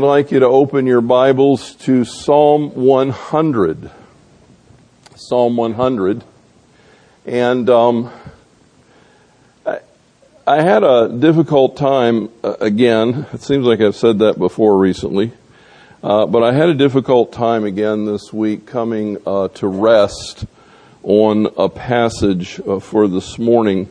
I'd like you to open your Bibles to Psalm 100. Psalm 100. And um, I, I, had a difficult time, uh, again, it seems like I've said that before recently, uh, but I had a difficult time again this week coming uh, to rest on a passage uh, for this morning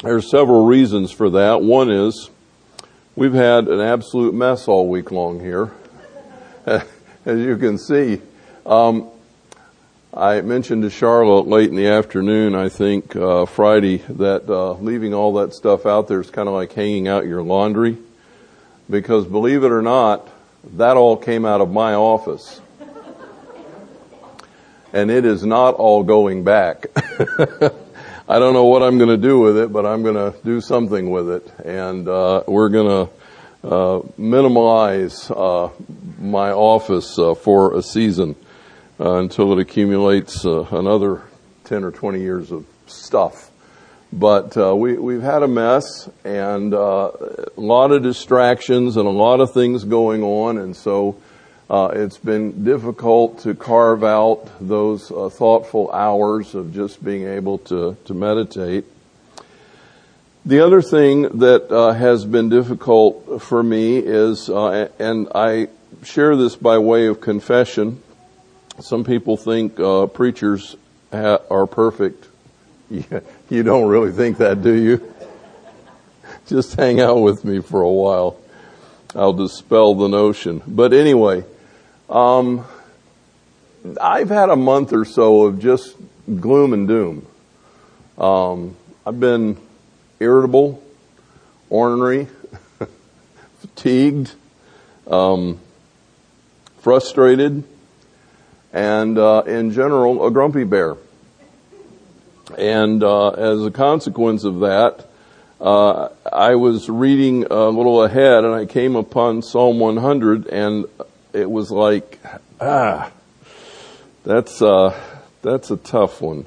There's several reasons for that. One is we've had an absolute mess all week long here. As you can see, um, I mentioned to Charlotte late in the afternoon, I think uh, Friday, that uh, leaving all that stuff out there is kind of like hanging out your laundry, because believe it or not, that all came out of my office, and it is not all going back. I don't know what I'm going to do with it, but I'm going to do something with it, and uh, we're going to uh, minimize uh, my office uh, for a season uh, until it accumulates uh, another 10 or 20 years of stuff. But we, we've had a mess and a lot of distractions and a lot of things going on, and so uh, it's been difficult to carve out those uh, thoughtful hours of just being able to, to meditate. The other thing that uh, has been difficult for me is, uh, and I share this by way of confession. Some people think uh, preachers ha- are perfect. you don't really think that, do you? Just hang out with me for a while. I'll dispel the notion. But anyway, um, I've had a month or so of just gloom and doom. Um, I've been irritable, ornery, fatigued, um, frustrated, and uh, in general, a grumpy bear. And uh, as a consequence of that, uh, I was reading a little ahead and I came upon Psalm 100 and it was like, ah, that's, uh, that's a tough one.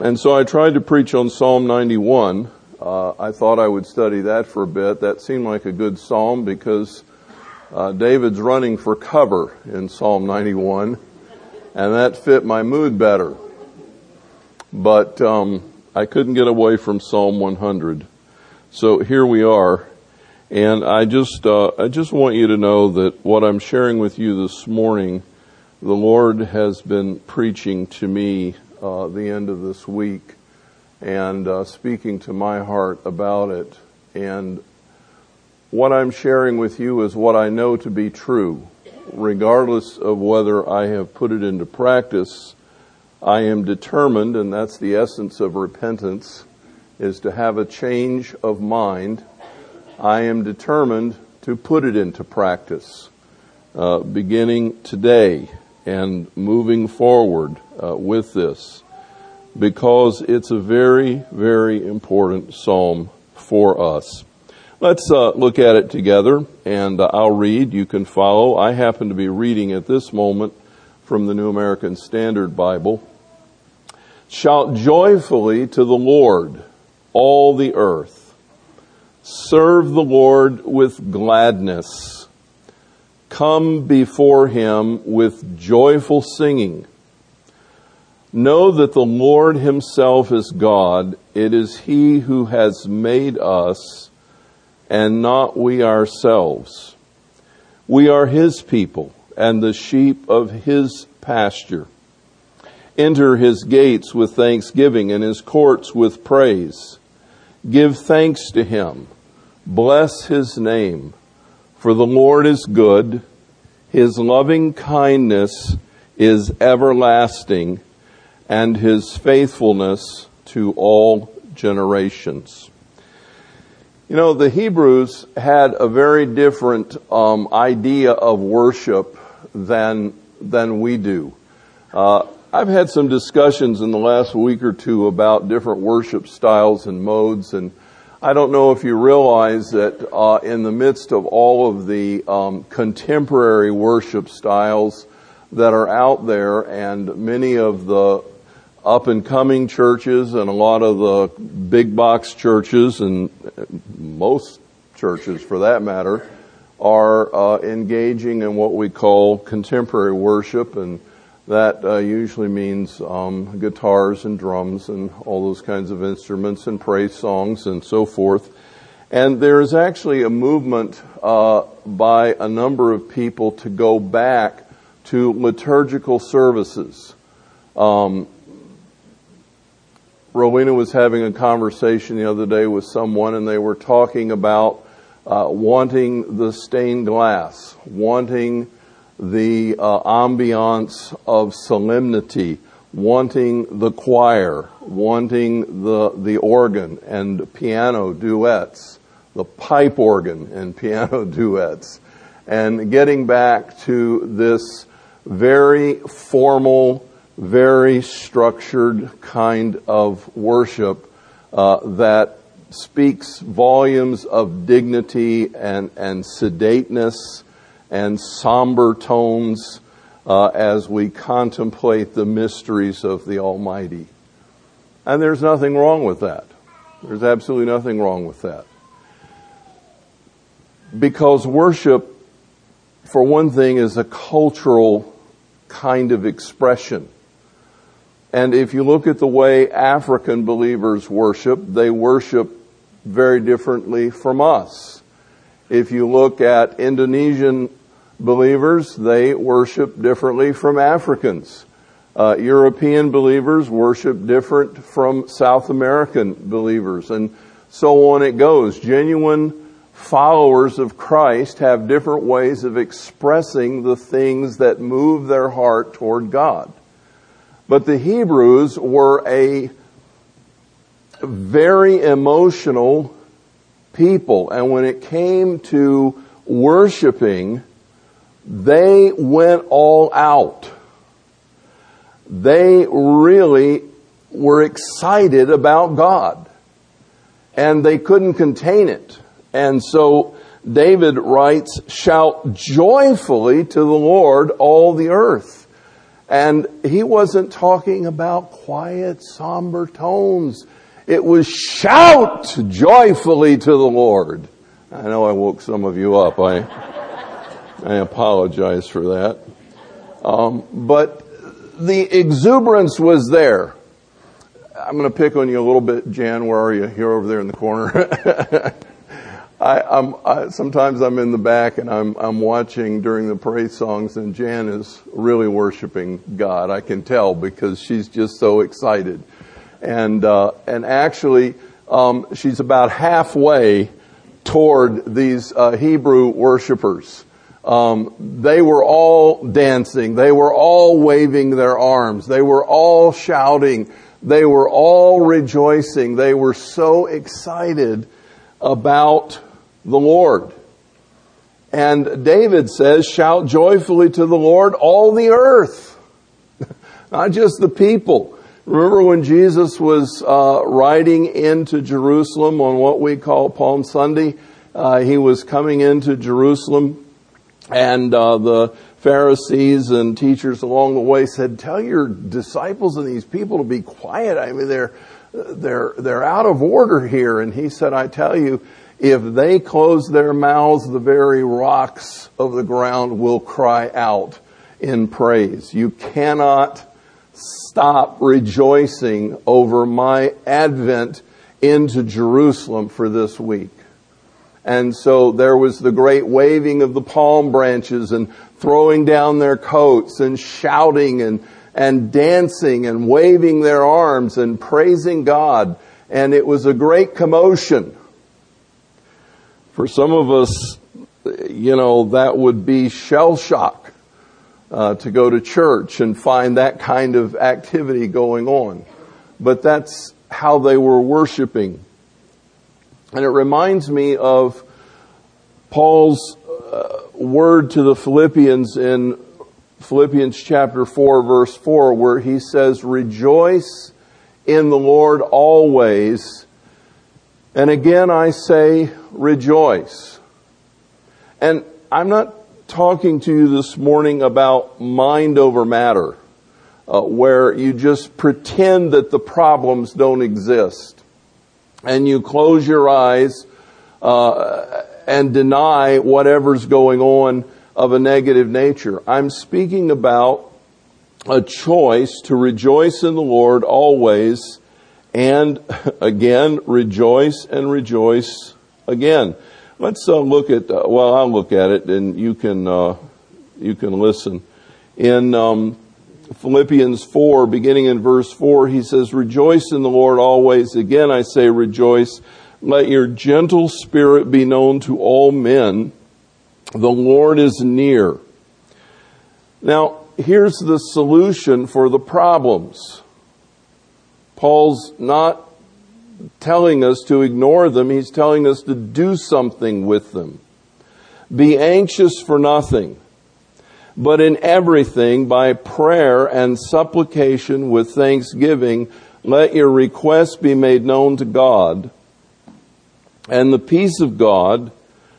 And so I tried to preach on Psalm 91. Uh, I thought I would study that for a bit. That seemed like a good psalm because uh, David's running for cover in Psalm 91, and that fit my mood better. But um, I couldn't get away from Psalm 100. So here we are. And I just, uh, I just want you to know that what I'm sharing with you this morning, the Lord has been preaching to me uh, the end of this week and uh, speaking to my heart about it. And what I'm sharing with you is what I know to be true, regardless of whether I have put it into practice. I am determined, and that's the essence of repentance, is to have a change of mind I am determined to put it into practice, uh, beginning today and moving forward uh, with this, because it's a very, very important psalm for us. Let's uh, look at it together, and uh, I'll read. You can follow. I happen to be reading at this moment from the New American Standard Bible. Shout joyfully to the Lord, all the earth. Serve the Lord with gladness. Come before him with joyful singing. Know that the Lord himself is God. It is he who has made us and not we ourselves. We are his people and the sheep of his pasture. Enter his gates with thanksgiving and his courts with praise. Give thanks to him. Bless his name. For the Lord is good. His loving kindness is everlasting and his faithfulness to all generations. You know, the Hebrews had a very different um, idea of worship than than we do. Uh, I've had some discussions in the last week or two about different worship styles and modes, and I don't know if you realize that uh, in the midst of all of the um, contemporary worship styles that are out there, and many of the up and coming churches and a lot of the big box churches and most churches for that matter are uh, engaging in what we call contemporary worship and that uh, usually means um, guitars and drums and all those kinds of instruments and praise songs and so forth. And there is actually a movement uh, by a number of people to go back to liturgical services. Um, Rowena was having a conversation the other day with someone, and they were talking about uh, wanting the stained glass, wanting the uh, ambiance of solemnity, wanting the choir, wanting the the organ and piano duets, the pipe organ and piano duets, and getting back to this very formal, very structured kind of worship uh, that speaks volumes of dignity and, and sedateness and somber tones uh, as we contemplate the mysteries of the Almighty. And there's nothing wrong with that. There's absolutely nothing wrong with that. Because worship, for one thing, is a cultural kind of expression. And if you look at the way African believers worship, they worship very differently from us. If you look at Indonesian believers, they worship differently from Africans. Uh, European believers worship different from South American believers, and so on it goes. Genuine followers of Christ have different ways of expressing the things that move their heart toward God. But the Hebrews were a very emotional people, and when it came to worshiping, they went all out. They really were excited about God. And they couldn't contain it. And so David writes, shout joyfully to the Lord all the earth. And he wasn't talking about quiet, somber tones. It was shout joyfully to the Lord. I know I woke some of you up. I, I apologize for that. Um, but the exuberance was there. I'm going to pick on you a little bit, Jan. Where are you? You're over there in the corner. I, I'm, I, sometimes I'm in the back and I'm, I'm watching during the praise songs, and Jan is really worshiping God. I can tell because she's just so excited, and uh, and actually, um, she's about halfway toward these uh, Hebrew worshipers. Um, they were all dancing. They were all waving their arms. They were all shouting. They were all rejoicing. They were so excited about the Lord. And David says, shout joyfully to the Lord, all the earth. Not just the people. Remember when Jesus was uh, riding into Jerusalem on what we call Palm Sunday? Uh, he was coming into Jerusalem and uh, the Pharisees and teachers along the way said, "Tell your disciples and these people to be quiet. I mean, they're they're they're out of order here." And he said, "I tell you, if they close their mouths, the very rocks of the ground will cry out in praise. You cannot stop rejoicing over my advent into Jerusalem for this week." And so there was the great waving of the palm branches and throwing down their coats and shouting and, and dancing and waving their arms and praising God. And it was a great commotion. For some of us, you know, that would be shell shock uh, to go to church and find that kind of activity going on. But that's how they were worshiping. And it reminds me of Paul's uh, word to the Philippians in Philippians chapter 4 verse 4 where he says, rejoice in the Lord always. And again I say, rejoice. And I'm not talking to you this morning about mind over matter. uh, where you just pretend that the problems don't exist. And you close your eyes uh, and deny whatever's going on of a negative nature. I'm speaking about a choice to rejoice in the Lord always and again rejoice and rejoice again. Let's uh, look at uh, well I'll look at it and you can uh, you can listen. In um, Philippians 4 beginning in verse 4 he says rejoice in the Lord always again I say rejoice let your gentle spirit be known to all men the Lord is near. Now, here's the solution for the problems. Paul's not telling us to ignore them, he's telling us to do something with them. Be anxious for nothing, but in everything by prayer and supplication with thanksgiving, let your requests be made known to God. And the peace of God,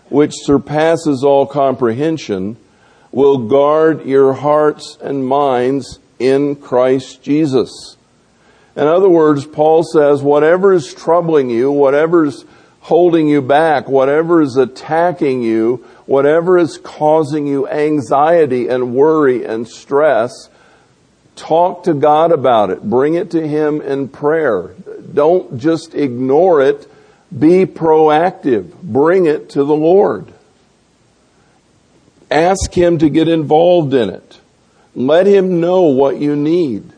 which surpasses all comprehension, will guard your hearts and minds in Christ Jesus. In other words, Paul says, whatever is troubling you, whatever's holding you back, whatever is attacking you, whatever is causing you anxiety and worry and stress, talk to God about it. Bring it to Him in prayer. Don't just ignore it be proactive. Bring it to the Lord. Ask Him to get involved in it. Let Him know what you need.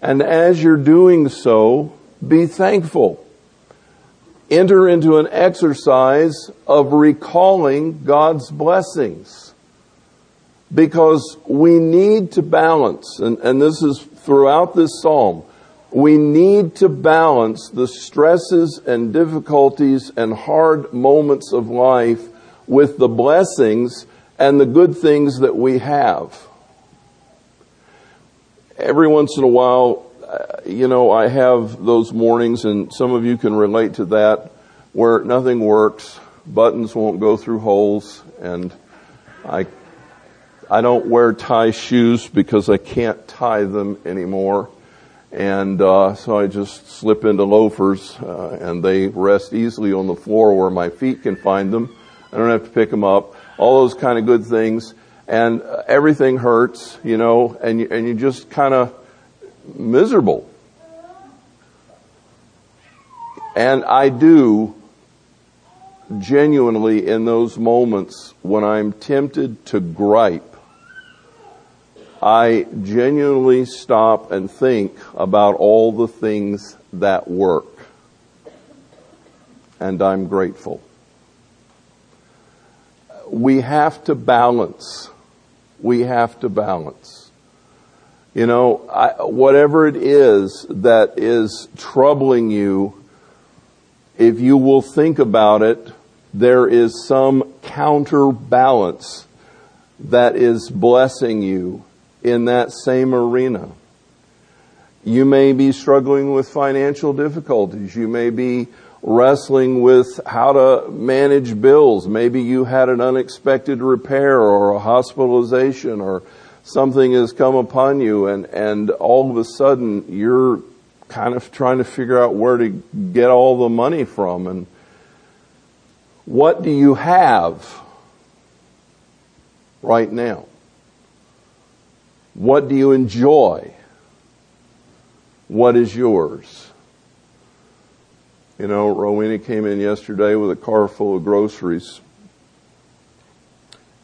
And as you're doing so, be thankful. Enter into an exercise of recalling God's blessings. Because we need to balance, and, and this is throughout this psalm, we need to balance the stresses and difficulties and hard moments of life with the blessings and the good things that we have. Every once in a while, you know, I have those mornings, and some of you can relate to that, where nothing works, buttons won't go through holes, and I, I don't wear tie shoes because I can't tie them anymore. And uh, so I just slip into loafers, uh, and they rest easily on the floor where my feet can find them. I don't have to pick them up. All those kind of good things, and uh, everything hurts, you know, and you, and you just kind of miserable. And I do genuinely in those moments when I'm tempted to gripe I genuinely stop and think about all the things that work. And I'm grateful. We have to balance. We have to balance. You know, I, whatever it is that is troubling you, if you will think about it, there is some counterbalance that is blessing you in that same arena. You may be struggling with financial difficulties. You may be wrestling with how to manage bills. Maybe you had an unexpected repair or a hospitalization or something has come upon you and, and all of a sudden you're kind of trying to figure out where to get all the money from and what do you have right now? What do you enjoy? What is yours? You know, Rowena came in yesterday with a car full of groceries,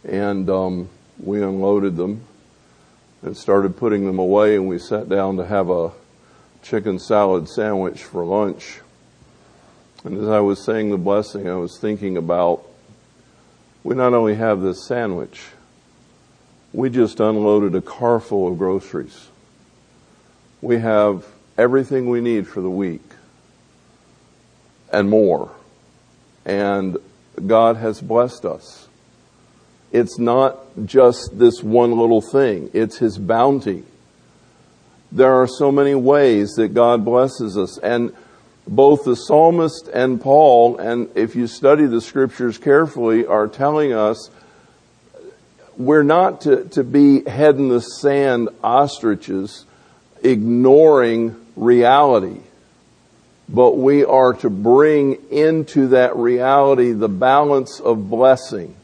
and um, we unloaded them and started putting them away, and we sat down to have a chicken salad sandwich for lunch. And as I was saying the blessing, I was thinking about we not only have this sandwich, we just unloaded a car full of groceries. We have everything we need for the week and more. And God has blessed us. It's not just this one little thing. It's His bounty. There are so many ways that God blesses us. And both the psalmist and Paul, and if you study the scriptures carefully, are telling us we're not to, to be head in the sand ostriches ignoring reality, but we are to bring into that reality the balance of blessing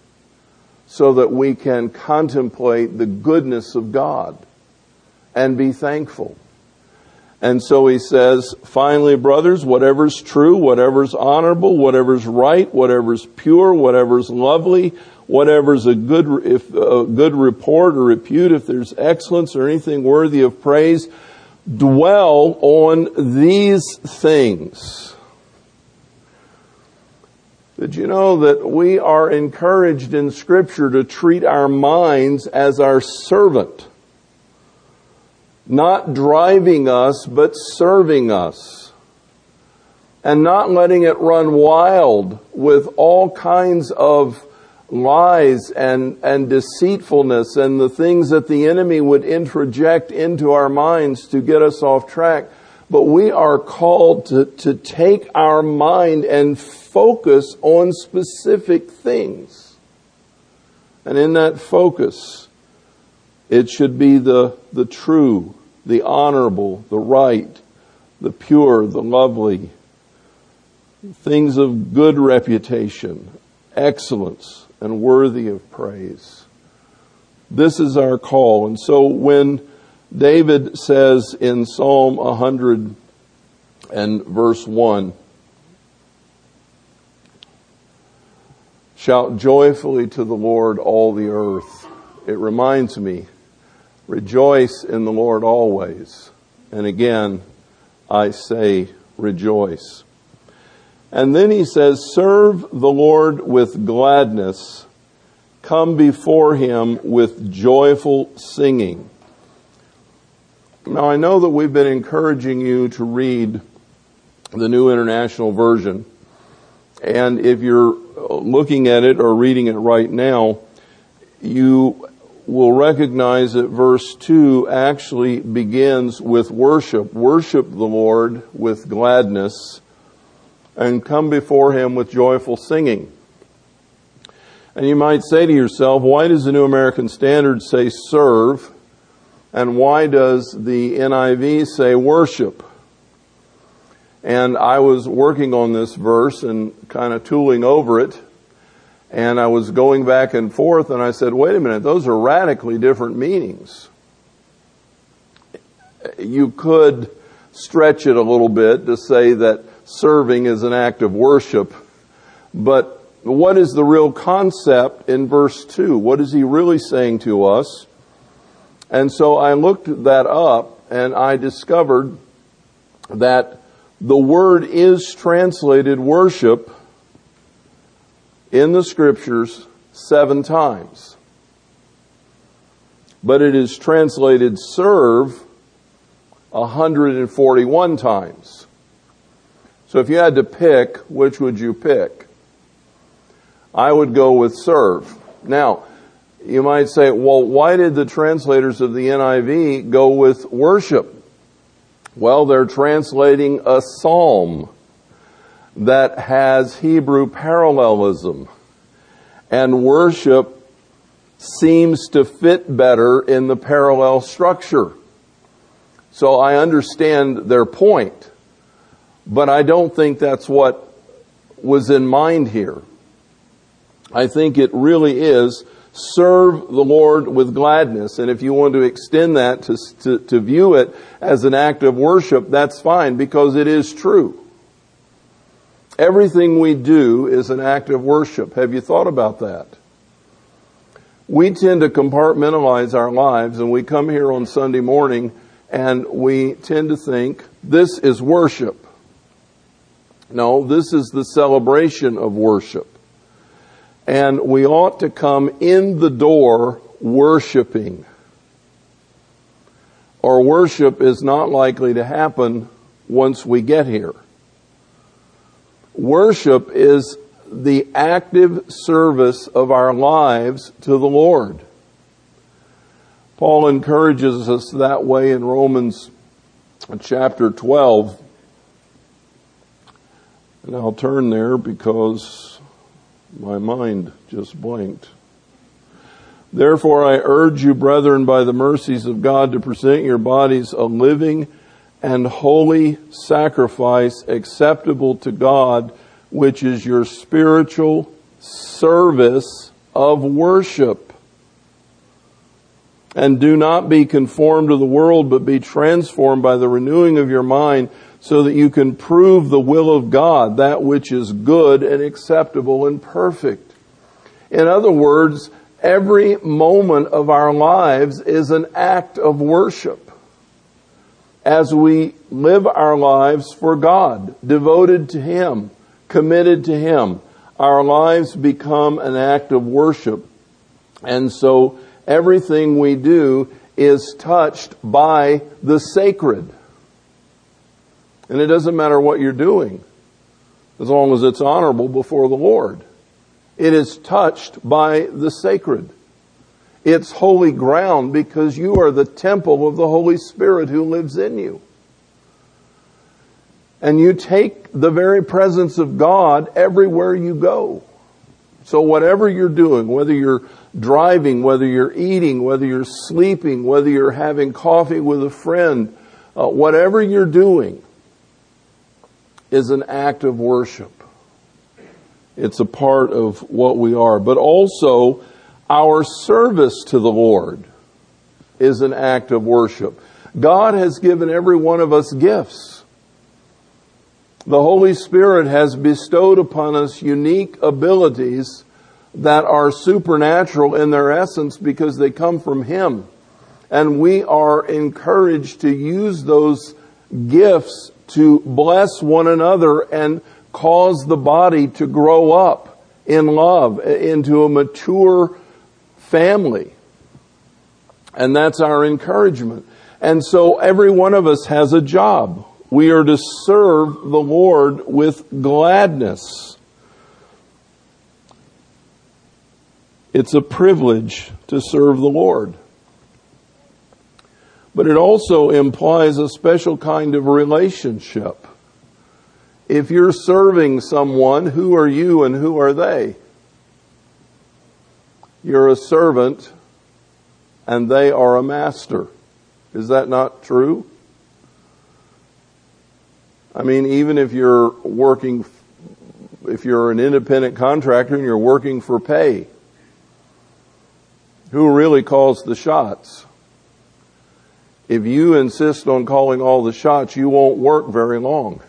so that we can contemplate the goodness of God and be thankful. And so he says, finally, brothers, whatever's true, whatever's honorable, whatever's right, whatever's pure, whatever's lovely, whatever's a good, if a good report or repute, if there's excellence or anything worthy of praise, dwell on these things. Did you know that we are encouraged in scripture to treat our minds as our servant? Not driving us, but serving us. And not letting it run wild with all kinds of lies and, and deceitfulness and the things that the enemy would interject into our minds to get us off track. But we are called to, to take our mind and focus on specific things. And in that focus, it should be the, the true, the honorable, the right, the pure, the lovely, things of good reputation, excellence, and worthy of praise. This is our call. And so when David says in Psalm 100 and verse 1, Shout joyfully to the Lord, all the earth. It reminds me, rejoice in the Lord always. And again, I say rejoice. And then he says, serve the Lord with gladness. Come before him with joyful singing. Now I know that we've been encouraging you to read the New International Version. And if you're looking at it or reading it right now, you will recognize that verse 2 actually begins with worship. Worship the Lord with gladness and come before Him with joyful singing. And you might say to yourself, why does the New American Standard say serve? And why does the NIV say worship? And I was working on this verse and kind of tooling over it. And I was going back and forth and I said, wait a minute, those are radically different meanings. You could stretch it a little bit to say that serving is an act of worship, but what is the real concept in verse 2? What is he really saying to us? And so I looked that up and I discovered that the word is translated worship in the scriptures seven times. But it is translated serve 141 times. So if you had to pick, which would you pick? I would go with serve. Now, you might say, well, why did the translators of the NIV go with worship? Well, they're translating a psalm that has Hebrew parallelism. And worship seems to fit better in the parallel structure. So I understand their point, but I don't think that's what was in mind here. I think it really is serve the Lord with gladness. And if you want to extend that to, to, to, view it as an act of worship, that's fine because it is true. Everything we do is an act of worship. Have you thought about that? We tend to compartmentalize our lives and we come here on Sunday morning and we tend to think this is worship. No, this is the celebration of worship. And we ought to come in the door worshiping. Or worship is not likely to happen once we get here. Worship is the active service of our lives to the Lord. Paul encourages us that way in Romans chapter 12. And I'll turn there because my mind just blanked. Therefore I urge you, brethren, by the mercies of God, to present your bodies a living and holy sacrifice acceptable to God, which is your spiritual service of worship. And do not be conformed to the world, but be transformed by the renewing of your mind so that you can prove the will of God, that which is good and acceptable and perfect. In other words, every moment of our lives is an act of worship as we live our lives for God, devoted to Him, committed to Him. Our lives become an act of worship. And so everything we do is touched by the sacred. And it doesn't matter what you're doing, as long as it's honorable before the Lord. It is touched by the sacred. It's holy ground because you are the temple of the Holy Spirit who lives in you. And you take the very presence of God everywhere you go. So whatever you're doing, whether you're driving, whether you're eating, whether you're sleeping, whether you're having coffee with a friend, uh, whatever you're doing is an act of worship. It's a part of what we are. But also, our service to the Lord is an act of worship. God has given every one of us gifts. The Holy Spirit has bestowed upon us unique abilities that are supernatural in their essence because they come from Him. And we are encouraged to use those gifts to bless one another and cause the body to grow up in love uh, into a mature family. And that's our encouragement. And so every one of us has a job. We are to serve the Lord with gladness. It's a privilege to serve the Lord. But it also implies a special kind of relationship. If you're serving someone, who are you and who are they? You're a servant and they are a master. Is that not true? I mean, even if you're working, if you're an independent contractor and you're working for pay, who really calls the shots? If you insist on calling all the shots, you won't work very long.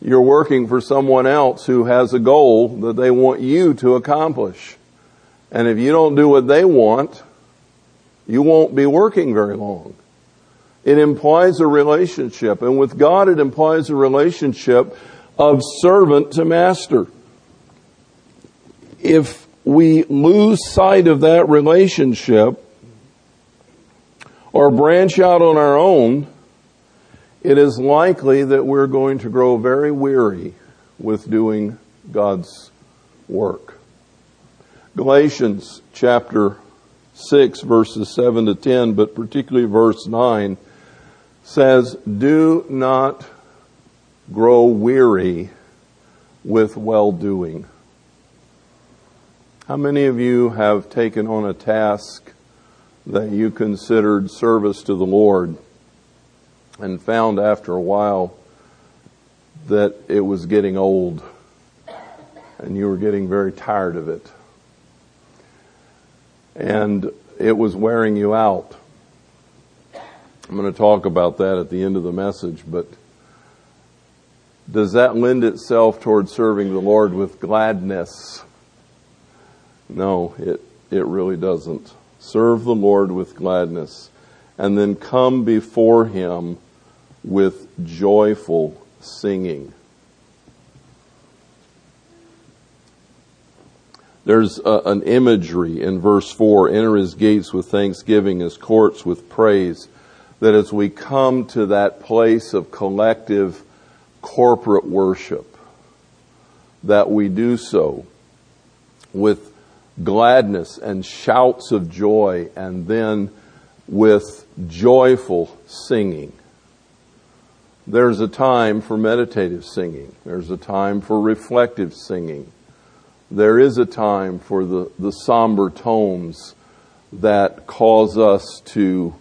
You're working for someone else who has a goal that they want you to accomplish. And if you don't do what they want, you won't be working very long. It implies a relationship. And with God, it implies a relationship of servant to master. If we lose sight of that relationship or branch out on our own, it is likely that we're going to grow very weary with doing God's work. Galatians chapter 6 verses 7 to 10, but particularly verse 9 says, do not grow weary with well doing. How many of you have taken on a task that you considered service to the Lord and found after a while that it was getting old and you were getting very tired of it. And it was wearing you out. I'm going to talk about that at the end of the message, but does that lend itself toward serving the Lord with gladness? No, it, it really doesn't. Serve the Lord with gladness and then come before Him with joyful singing. There's a, an imagery in verse 4 enter his gates with thanksgiving, his courts with praise. That as we come to that place of collective corporate worship, that we do so with gladness and shouts of joy and then with joyful singing. There's a time for meditative singing. There's a time for reflective singing. there is a time for the, the somber tones that cause us to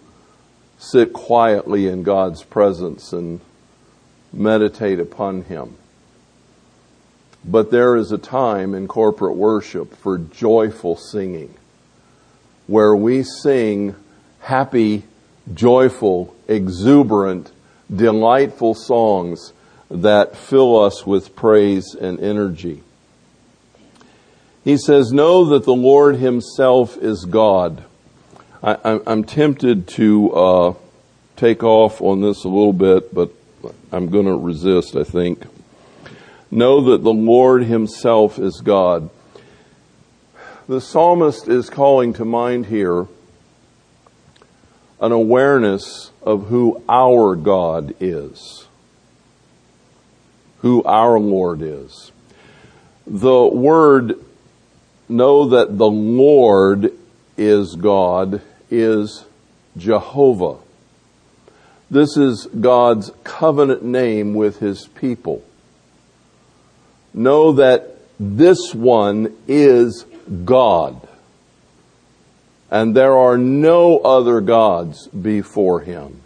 sit quietly in God's presence and meditate upon Him. But there is a time in corporate worship for joyful singing where we sing happy, joyful, exuberant, delightful songs that fill us with praise and energy. He says, know that the Lord himself is God. I, am tempted to uh, take off on this a little bit, but I'm going to resist, I think. Know that the Lord himself is God. The psalmist is calling to mind here an awareness of who our God is, who our Lord is. The word know that the Lord is God is Jehovah. This is God's covenant name with his people. Know that this one is God. And there are no other gods before him.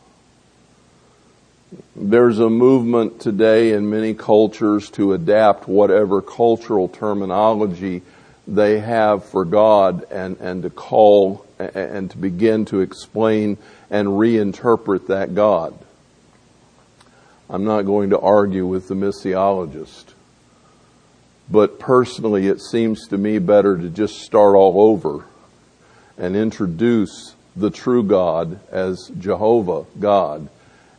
There's a movement today in many cultures to adapt whatever cultural terminology they have for God and, and to call and to begin to explain and reinterpret that God. I'm not going to argue with the missiologist. But personally, it seems to me better to just start all over and introduce the true God as Jehovah God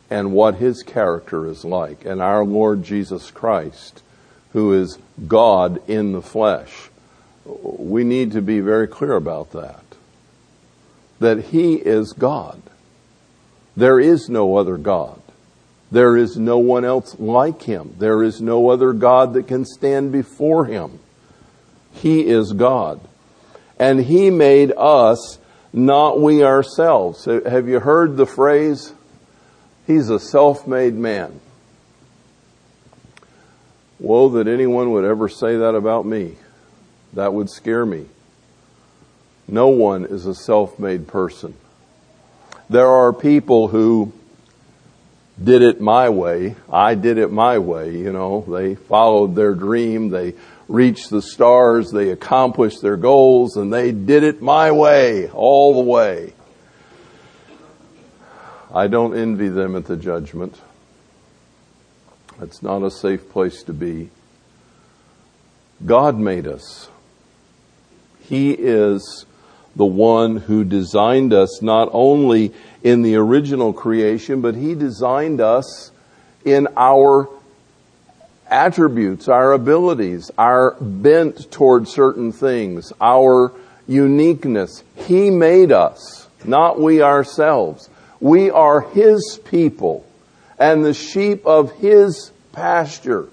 and what his character is like and our Lord Jesus Christ, who is God in the flesh we need to be very clear about that. That He is God. There is no other God. There is no one else like Him. There is no other God that can stand before Him. He is God. And He made us, not we ourselves. Have you heard the phrase, He's a self-made man? Woe that anyone would ever say that about me. That would scare me. No one is a self-made person. There are people who did it my way. I did it my way, you know. They followed their dream. They reached the stars. They accomplished their goals and they did it my way, all the way. I don't envy them at the judgment. It's not a safe place to be. God made us. He is the one who designed us not only in the original creation, but He designed us in our attributes, our abilities, our bent toward certain things, our uniqueness. He made us, not we ourselves. We are His people and the sheep of His pasture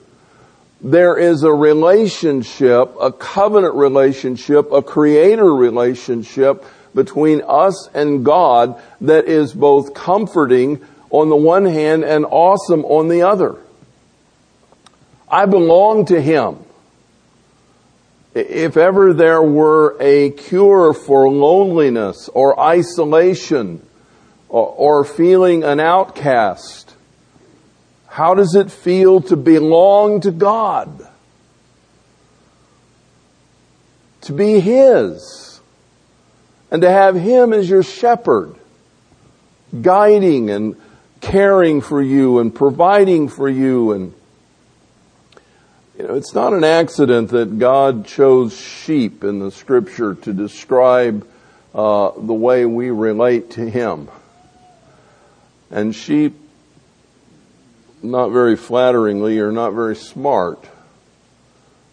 there is a relationship, a covenant relationship, a creator relationship between us and God that is both comforting on the one hand and awesome on the other. I belong to Him. If ever there were a cure for loneliness or isolation or, or feeling an outcast, how does it feel to belong to God? To be His. And to have Him as your shepherd, guiding and caring for you and providing for you and you know, it's not an accident that God chose sheep in the scripture to describe uh, the way we relate to Him. And sheep not very flatteringly or not very smart.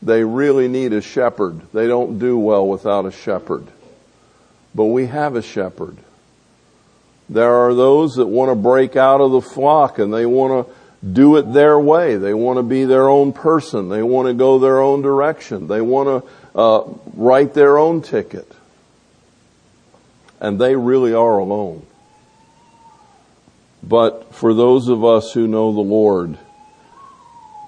They really need a shepherd. They don't do well without a shepherd. But we have a shepherd. There are those that want to break out of the flock and they want to do it their way. They want to be their own person. They want to go their own direction. They want to uh, write their own ticket. And they really are alone. But for those of us who know the Lord,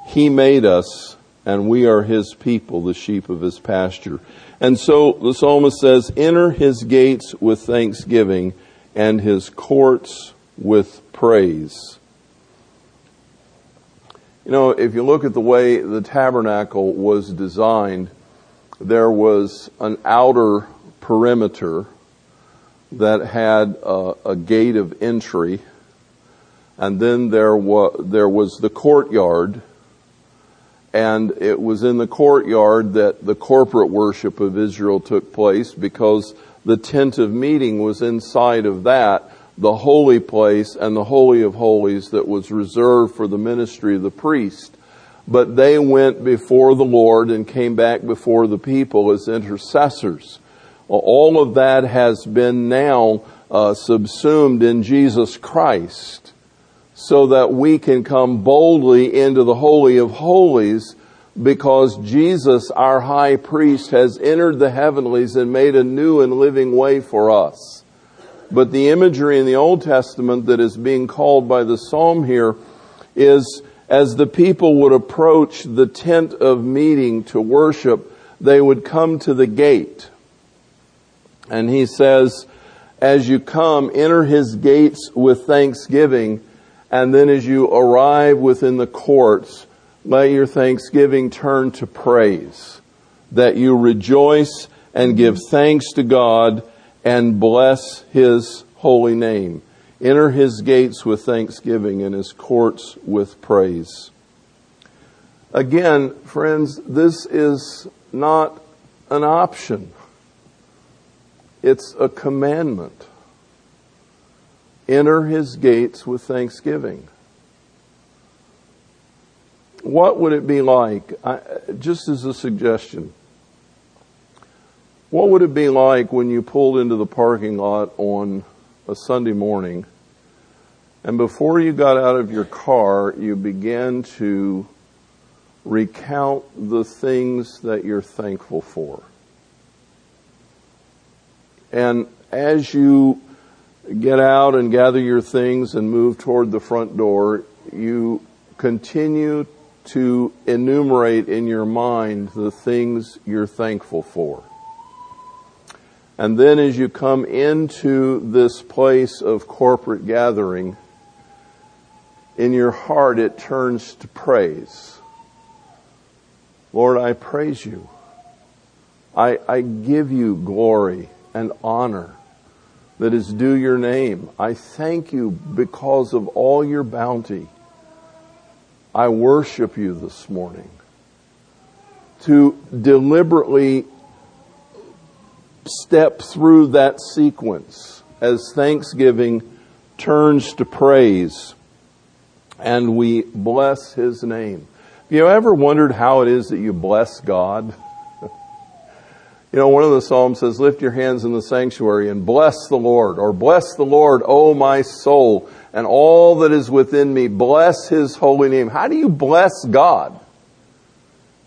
He made us and we are his people, the sheep of his pasture. And so the psalmist says, enter his gates with thanksgiving and his courts with praise. You know, if you look at the way the tabernacle was designed, there was an outer perimeter that had a, a gate of entry, and then there was, there was the courtyard, and it was in the courtyard that the corporate worship of Israel took place because the tent of meeting was inside of that, the holy place and the holy of holies that was reserved for the ministry of the priest. But they went before the Lord and came back before the people as intercessors. Well, all of that has been now uh, subsumed in Jesus Christ so that we can come boldly into the Holy of Holies because Jesus, our high priest, has entered the heavenlies and made a new and living way for us. But the imagery in the Old Testament that is being called by the psalm here is as the people would approach the tent of meeting to worship, they would come to the gate. And he says, as you come, enter his gates with thanksgiving and then as you arrive within the courts, let your thanksgiving turn to praise, that you rejoice and give thanks to God and bless His holy name. Enter His gates with thanksgiving and His courts with praise. Again, friends, this is not an option. It's a commandment enter his gates with thanksgiving. What would it be like, I, just as a suggestion, what would it be like when you pulled into the parking lot on a Sunday morning and before you got out of your car, you began to recount the things that you're thankful for? And as you get out and gather your things and move toward the front door, you continue to enumerate in your mind the things you're thankful for. And then as you come into this place of corporate gathering, in your heart it turns to praise. Lord, I praise you. I, I give you glory and honor that is due your name. I thank you because of all your bounty. I worship you this morning. To deliberately step through that sequence as thanksgiving turns to praise and we bless his name. Have you ever wondered how it is that you bless God? You know, one of the Psalms says, lift your hands in the sanctuary and bless the Lord, or bless the Lord, O my soul, and all that is within me. Bless His holy name. How do you bless God?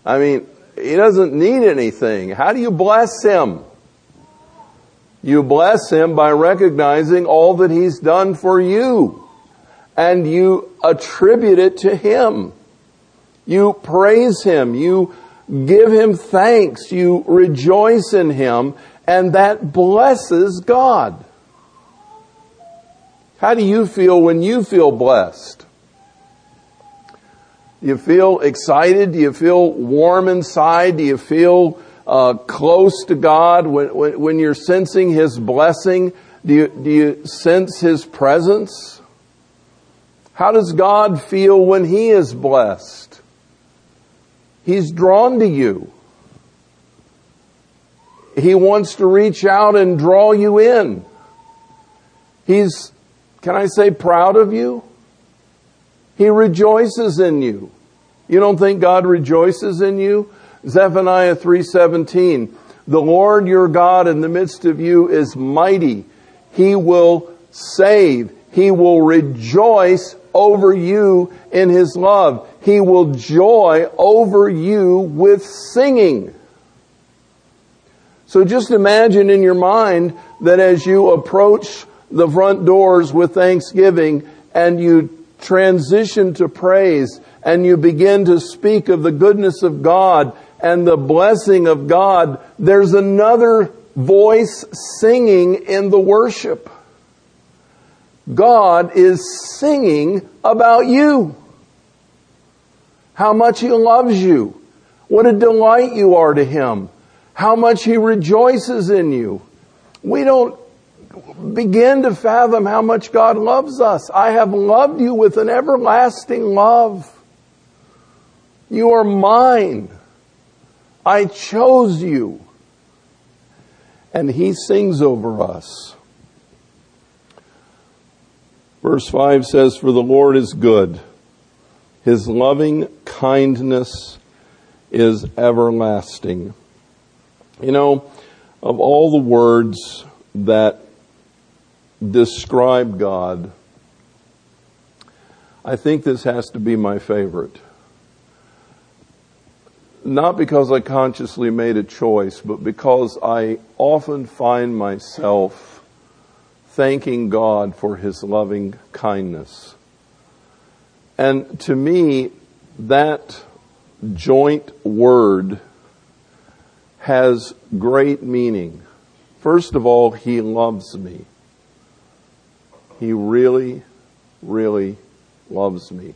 I mean, He doesn't need anything. How do you bless Him? You bless Him by recognizing all that He's done for you. And you attribute it to Him. You praise Him. You give him thanks, you rejoice in him, and that blesses God. How do you feel when you feel blessed? Do you feel excited? Do you feel warm inside? Do you feel uh, close to God when, when, when you're sensing His blessing? Do you, do you sense His presence? How does God feel when He is blessed? He's drawn to you. He wants to reach out and draw you in. He's, can I say, proud of you? He rejoices in you. You don't think God rejoices in you? Zephaniah 3:17 The Lord your God in the midst of you is mighty. He will save. He will rejoice over you in his love. He will joy over you with singing. So just imagine in your mind that as you approach the front doors with thanksgiving and you transition to praise and you begin to speak of the goodness of God and the blessing of God, there's another voice singing in the worship. God is singing about you. How much He loves you. What a delight you are to Him. How much He rejoices in you. We don't begin to fathom how much God loves us. I have loved you with an everlasting love. You are mine. I chose you. And he sings over us. Verse 5 says, For the Lord is good. His loving kindness is everlasting. You know, of all the words that describe God, I think this has to be my favorite. Not because I consciously made a choice, but because I often find myself thanking God for His loving kindness. And to me, that joint word has great meaning. First of all, He loves me. He really, really loves me.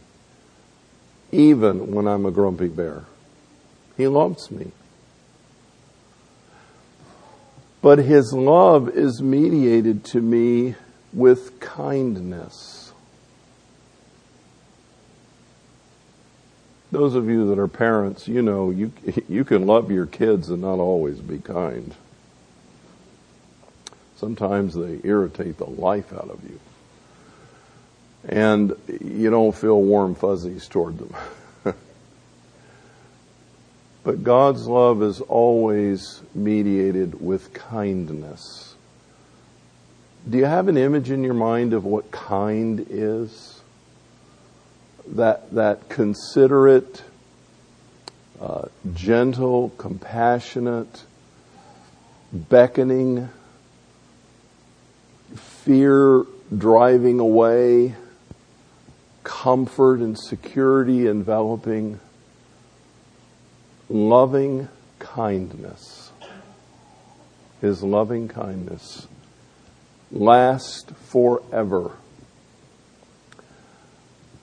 Even when I'm a grumpy bear. He loves me. But His love is mediated to me with kindness. Those of you that are parents, you know, you, you can love your kids and not always be kind. Sometimes they irritate the life out of you. And you don't feel warm fuzzies toward them. But God's love is always mediated with kindness. Do you have an image in your mind of what kind is? That, that considerate, uh, gentle, compassionate, beckoning, fear driving away, comfort and security enveloping loving kindness, His loving kindness, last forever.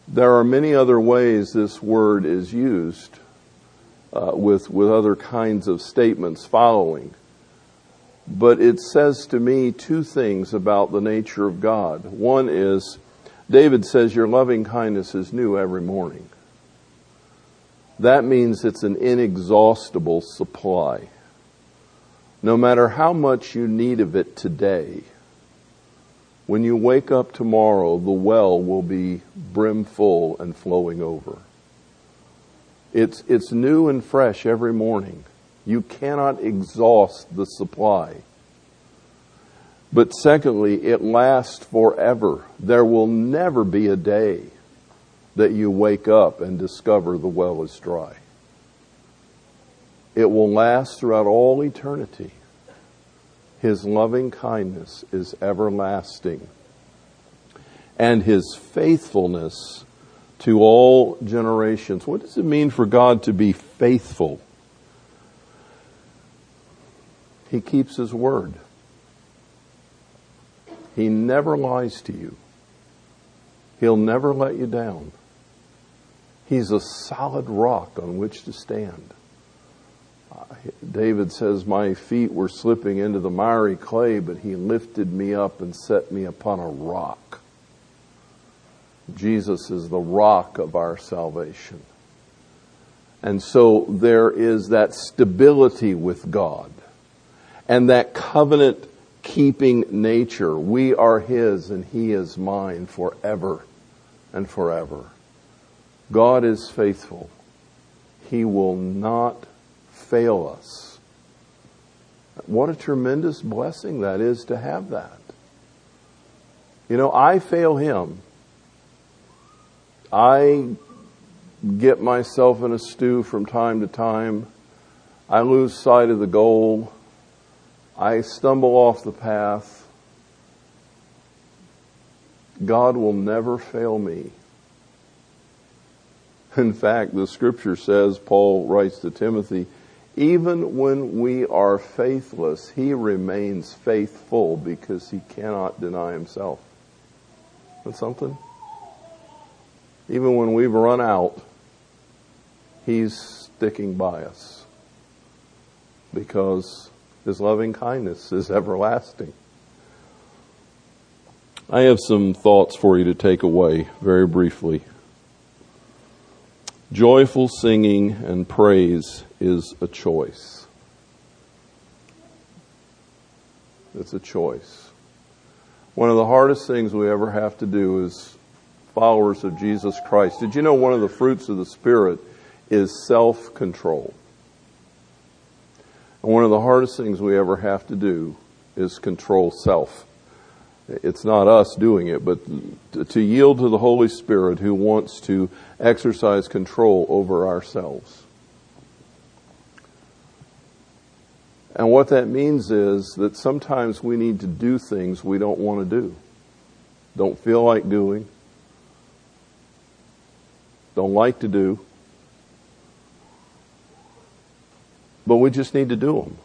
There are many other ways this word is used uh, with, with other kinds of statements following. But it says to me two things about the nature of God. One is, David says, Your loving kindness is new every morning that means it's an inexhaustible supply. No matter how much you need of it today, when you wake up tomorrow, the well will be brimful and flowing over. It's, it's new and fresh every morning. You cannot exhaust the supply. But secondly, it lasts forever. There will never be a day that you wake up and discover the well is dry. It will last throughout all eternity. His loving kindness is everlasting. And his faithfulness to all generations. What does it mean for God to be faithful? He keeps his word. He never lies to you. He'll never let you down. He's a solid rock on which to stand. David says, My feet were slipping into the miry clay, but he lifted me up and set me upon a rock. Jesus is the rock of our salvation. And so there is that stability with God and that covenant keeping nature. We are His and He is mine forever and forever. God is faithful. He will not fail us. What a tremendous blessing that is to have that. You know, I fail Him. I get myself in a stew from time to time. I lose sight of the goal. I stumble off the path. God will never fail me. In fact, the scripture says, Paul writes to Timothy, even when we are faithless, he remains faithful because he cannot deny himself. That's something? Even when we've run out, he's sticking by us because his loving kindness is everlasting. I have some thoughts for you to take away very briefly. Joyful singing and praise is a choice. It's a choice. One of the hardest things we ever have to do as followers of Jesus Christ. Did you know one of the fruits of the Spirit is self control? And one of the hardest things we ever have to do is control self. It's not us doing it, but to yield to the Holy Spirit who wants to exercise control over ourselves. And what that means is that sometimes we need to do things we don't want to do, don't feel like doing, don't like to do, but we just need to do them.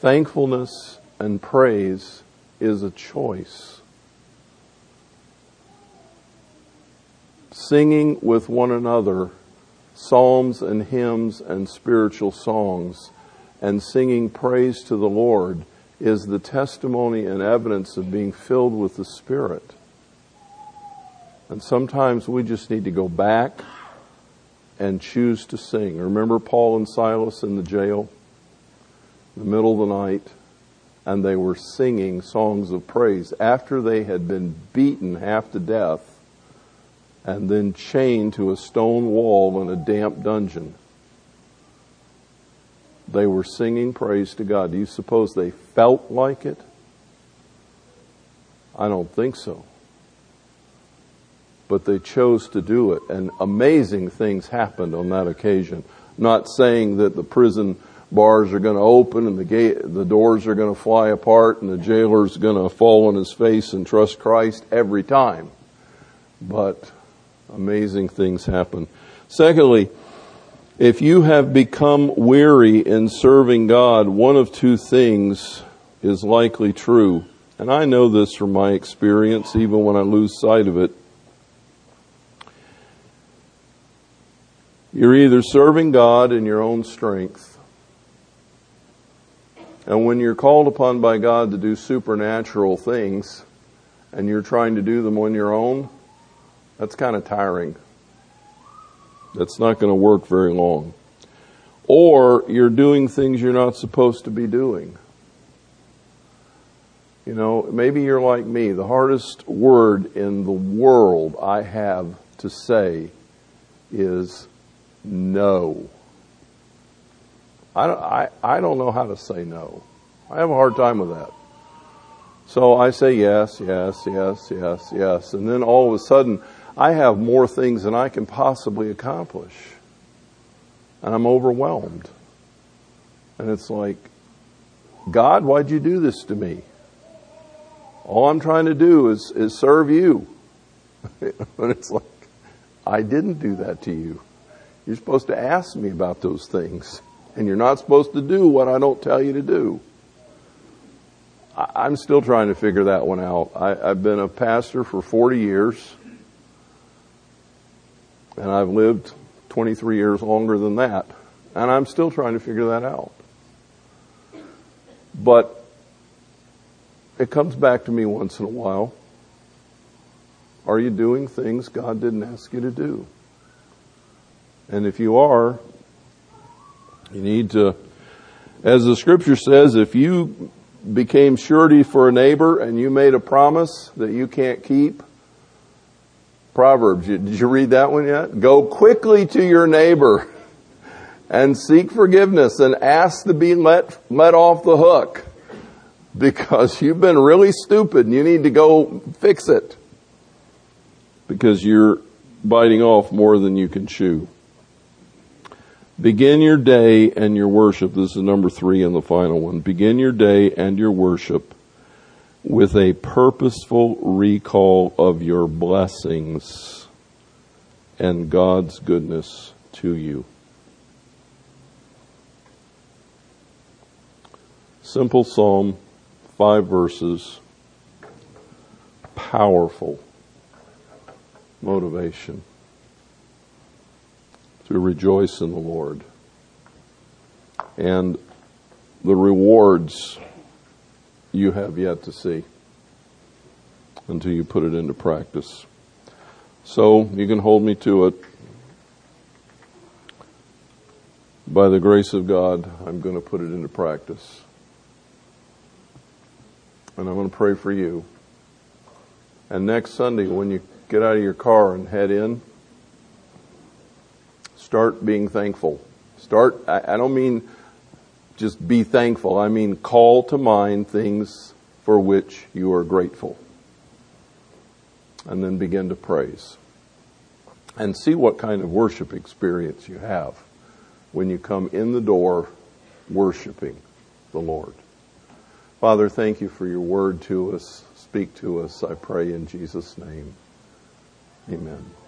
Thankfulness and praise is a choice. Singing with one another psalms and hymns and spiritual songs and singing praise to the Lord is the testimony and evidence of being filled with the Spirit. And sometimes we just need to go back and choose to sing. Remember Paul and Silas in the jail? In the middle of the night and they were singing songs of praise after they had been beaten half to death and then chained to a stone wall in a damp dungeon. They were singing praise to God. Do you suppose they felt like it? I don't think so. But they chose to do it, and amazing things happened on that occasion. not saying that the prison bars are going to open and the gate, the doors are going to fly apart and the jailer's going to fall on his face and trust Christ every time. But amazing things happen. Secondly, if you have become weary in serving God, one of two things is likely true. And I know this from my experience, even when I lose sight of it. You're either serving God in your own strength and when you're called upon by God to do supernatural things and you're trying to do them on your own, that's kind of tiring. That's not going to work very long. Or you're doing things you're not supposed to be doing. You know, maybe you're like me. The hardest word in the world I have to say is no. I don't, I, I don't know how to say no. I have a hard time with that. So I say yes, yes, yes, yes, yes. And then all of a sudden, I have more things than I can possibly accomplish. And I'm overwhelmed. And it's like, God, why'd you do this to me? All I'm trying to do is, is serve you. and it's like, I didn't do that to you. You're supposed to ask me about those things and you're not supposed to do what I don't tell you to do. I'm still trying to figure that one out. I, have been a pastor for 40 years, and I've lived 23 years longer than that, and I'm still trying to figure that out. But it comes back to me once in a while. Are you doing things God didn't ask you to do? And if you are, you need to, as the scripture says, if you became surety for a neighbor and you made a promise that you can't keep, Proverbs, did you read that one yet? Go quickly to your neighbor and seek forgiveness and ask to be let, let off the hook because you've been really stupid and you need to go fix it because you're biting off more than you can chew. Begin your day and your worship. This is number three and the final one. Begin your day and your worship with a purposeful recall of your blessings and God's goodness to you. Simple psalm, five verses, powerful motivation to rejoice in the Lord. And the rewards you have yet to see until you put it into practice. So you can hold me to it. By the grace of God, I'm going to put it into practice. And I'm going to pray for you. And next Sunday, when you get out of your car and head in, start being thankful. Start, I, don't mean just be thankful. I mean call to mind things for which you are grateful. And then begin to praise. And see what kind of worship experience you have when you come in the door worshiping the Lord. Father, thank you for your word to us. Speak to us, I pray in Jesus' name. Amen.